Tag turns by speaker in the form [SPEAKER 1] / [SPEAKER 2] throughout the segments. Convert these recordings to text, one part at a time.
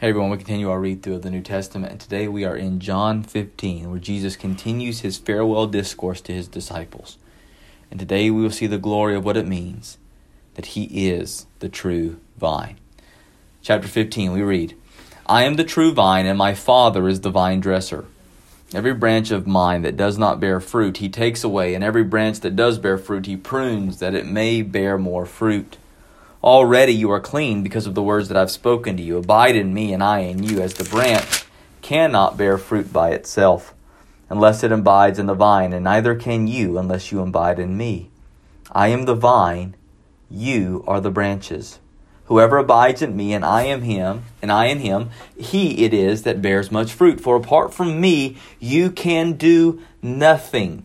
[SPEAKER 1] Hey everyone, we continue our read through of the New Testament, and today we are in John 15, where Jesus continues his farewell discourse to his disciples. And today we will see the glory of what it means that he is the true vine. Chapter 15, we read, I am the true vine, and my Father is the vine dresser. Every branch of mine that does not bear fruit, he takes away, and every branch that does bear fruit, he prunes, that it may bear more fruit. Already you are clean because of the words that I've spoken to you. Abide in me, and I in you, as the branch cannot bear fruit by itself, unless it abides in the vine, and neither can you unless you abide in me. I am the vine, you are the branches. Whoever abides in me, and I am him, and I in him, he it is that bears much fruit. For apart from me, you can do nothing.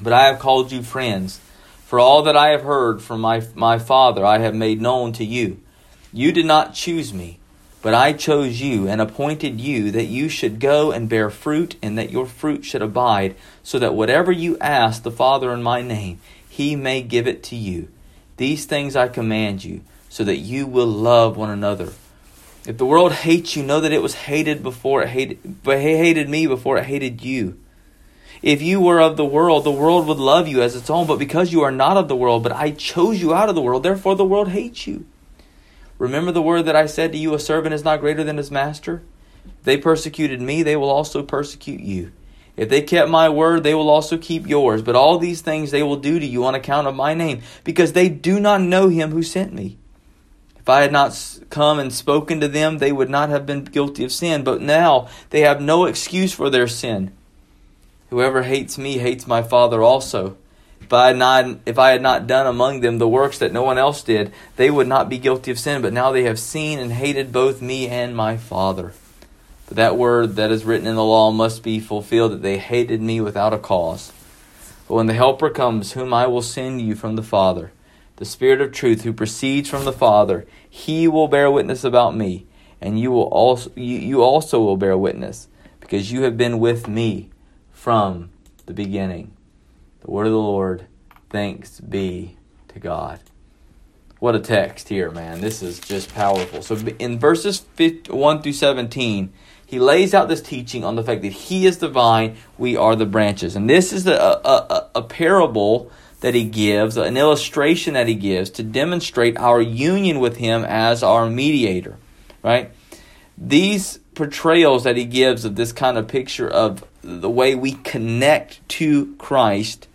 [SPEAKER 1] but I have called you friends, for all that I have heard from my, my Father I have made known to you. You did not choose me, but I chose you and appointed you that you should go and bear fruit, and that your fruit should abide, so that whatever you ask the Father in my name, he may give it to you. These things I command you, so that you will love one another. If the world hates you, know that it was hated before it hated, but hated me before it hated you. If you were of the world, the world would love you as its own, but because you are not of the world, but I chose you out of the world, therefore the world hates you. Remember the word that I said to you, a servant is not greater than his master? They persecuted me, they will also persecute you. If they kept my word, they will also keep yours. But all these things they will do to you on account of my name, because they do not know him who sent me. If I had not come and spoken to them, they would not have been guilty of sin. But now they have no excuse for their sin. Whoever hates me hates my Father also. If I, had not, if I had not done among them the works that no one else did, they would not be guilty of sin. But now they have seen and hated both me and my Father. But that word that is written in the law must be fulfilled that they hated me without a cause. But when the Helper comes, whom I will send you from the Father, the Spirit of truth who proceeds from the Father, he will bear witness about me, and you will also you, you also will bear witness, because you have been with me from the beginning. The word of the Lord. Thanks be to God. What a text here, man. This is just powerful. So in verses 1 through 17, he lays out this teaching on the fact that he is the vine, we are the branches. And this is a, a, a parable that he gives, an illustration that he gives to demonstrate our union with him as our mediator, right? These portrayals that he gives of this kind of picture of the way we connect to Christ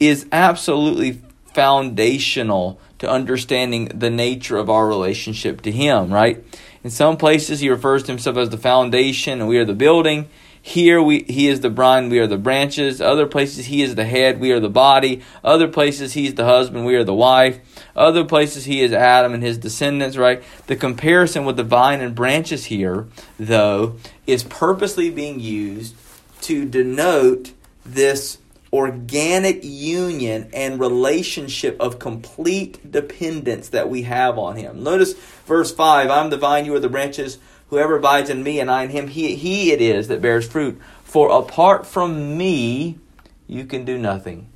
[SPEAKER 1] is absolutely foundational to understanding the nature of our relationship to Him, right? In some places, He refers to Himself as the foundation and we are the building. Here, we, He is the vine, we are the branches. Other places, He is the head, we are the body. Other places, He's the husband, we are the wife. Other places, He is Adam and his descendants, right? The comparison with the vine and branches here, though, is purposely being used to denote this organic union and relationship of complete dependence that we have on him. Notice verse 5 I'm the vine, you are the branches. Whoever abides in me and I in him, he, he it is that bears fruit. For apart from me, you can do nothing.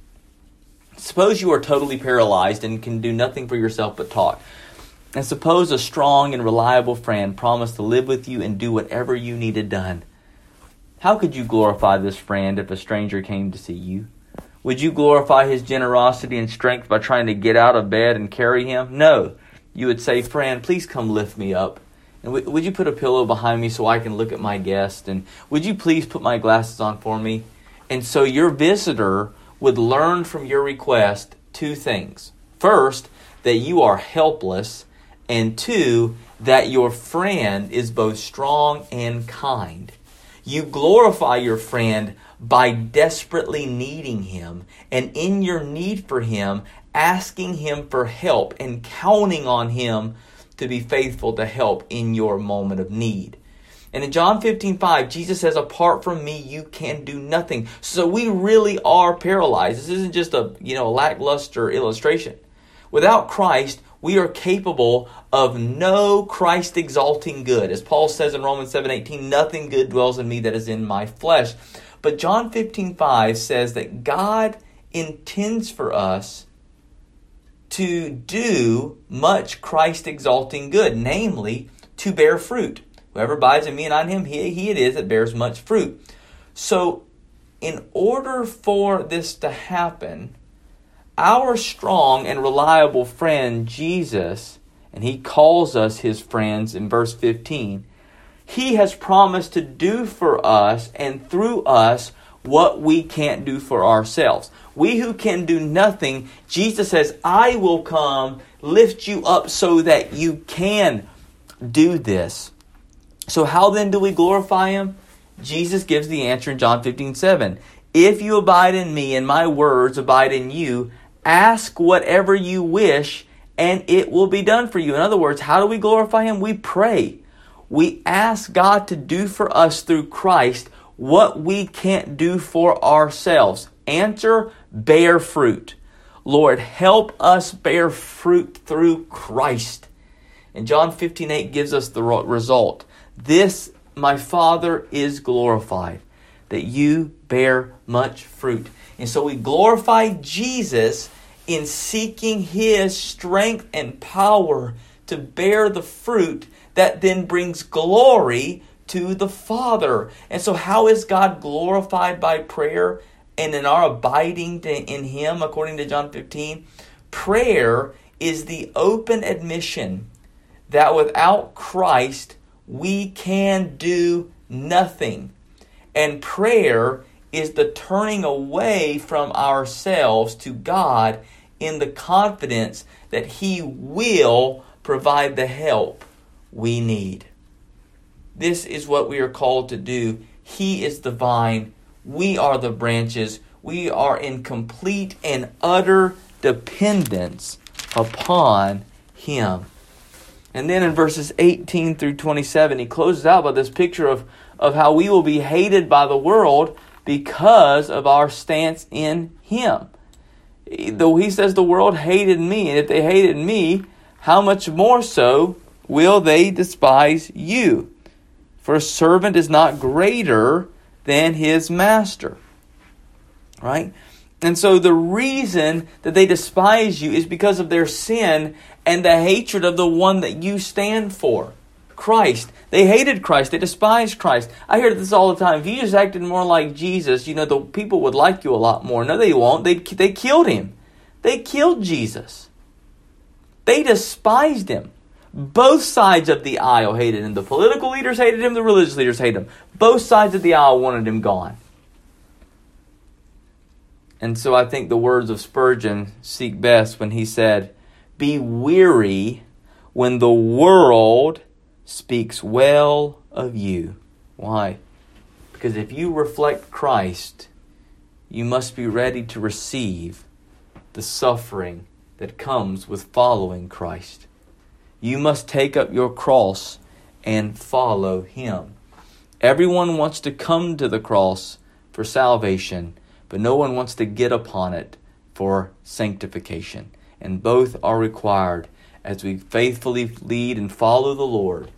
[SPEAKER 1] Suppose you are totally paralyzed and can do nothing for yourself but talk. And suppose a strong and reliable friend promised to live with you and do whatever you needed done. How could you glorify this friend if a stranger came to see you? Would you glorify his generosity and strength by trying to get out of bed and carry him? No. You would say, Friend, please come lift me up. And w- would you put a pillow behind me so I can look at my guest? And would you please put my glasses on for me? And so your visitor would learn from your request two things. First, that you are helpless, and two, that your friend is both strong and kind. You glorify your friend by desperately needing him, and in your need for him, asking him for help and counting on him to be faithful to help in your moment of need. And in John 15, 5, Jesus says, Apart from me, you can do nothing. So we really are paralyzed. This isn't just a you know lackluster illustration. Without Christ, we are capable of no Christ exalting good. As Paul says in Romans 7 18, nothing good dwells in me that is in my flesh. But John 15 5 says that God intends for us to do much Christ exalting good, namely to bear fruit. Whoever abides in me and in him, he, he it is that bears much fruit. So, in order for this to happen, our strong and reliable friend Jesus, and he calls us his friends in verse 15, he has promised to do for us and through us what we can't do for ourselves. We who can do nothing, Jesus says, I will come lift you up so that you can do this. So, how then do we glorify him? Jesus gives the answer in John 15 7. If you abide in me and my words abide in you, ask whatever you wish and it will be done for you. In other words, how do we glorify him? We pray. We ask God to do for us through Christ what we can't do for ourselves. Answer bear fruit. Lord, help us bear fruit through Christ. And John 15 8 gives us the result. This, my Father, is glorified, that you bear much fruit. And so we glorify Jesus in seeking his strength and power to bear the fruit that then brings glory to the Father. And so, how is God glorified by prayer and in our abiding in Him, according to John 15? Prayer is the open admission that without Christ, we can do nothing. And prayer is the turning away from ourselves to God in the confidence that He will provide the help we need. This is what we are called to do. He is the vine, we are the branches. We are in complete and utter dependence upon Him. And then in verses 18 through 27, he closes out by this picture of, of how we will be hated by the world because of our stance in Him. Though he says the world hated me, and if they hated me, how much more so will they despise you? For a servant is not greater than his master. Right? And so the reason that they despise you is because of their sin and the hatred of the one that you stand for. Christ. They hated Christ. They despised Christ. I hear this all the time. If you just acted more like Jesus, you know, the people would like you a lot more. No, they won't. They, they killed him. They killed Jesus. They despised him. Both sides of the aisle hated him. The political leaders hated him. The religious leaders hated him. Both sides of the aisle wanted him gone. And so I think the words of Spurgeon seek best when he said, Be weary when the world speaks well of you. Why? Because if you reflect Christ, you must be ready to receive the suffering that comes with following Christ. You must take up your cross and follow Him. Everyone wants to come to the cross for salvation but no one wants to get upon it for sanctification. And both are required as we faithfully lead and follow the Lord,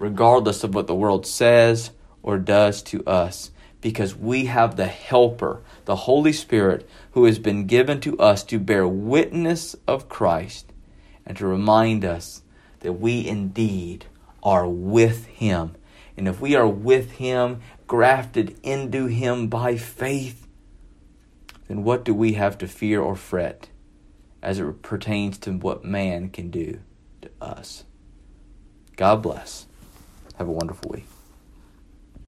[SPEAKER 1] regardless of what the world says or does to us, because we have the Helper, the Holy Spirit, who has been given to us to bear witness of Christ and to remind us that we indeed are with Him. And if we are with Him, grafted into Him by faith, then what do we have to fear or fret as it pertains to what man can do to us? God bless. Have a wonderful week.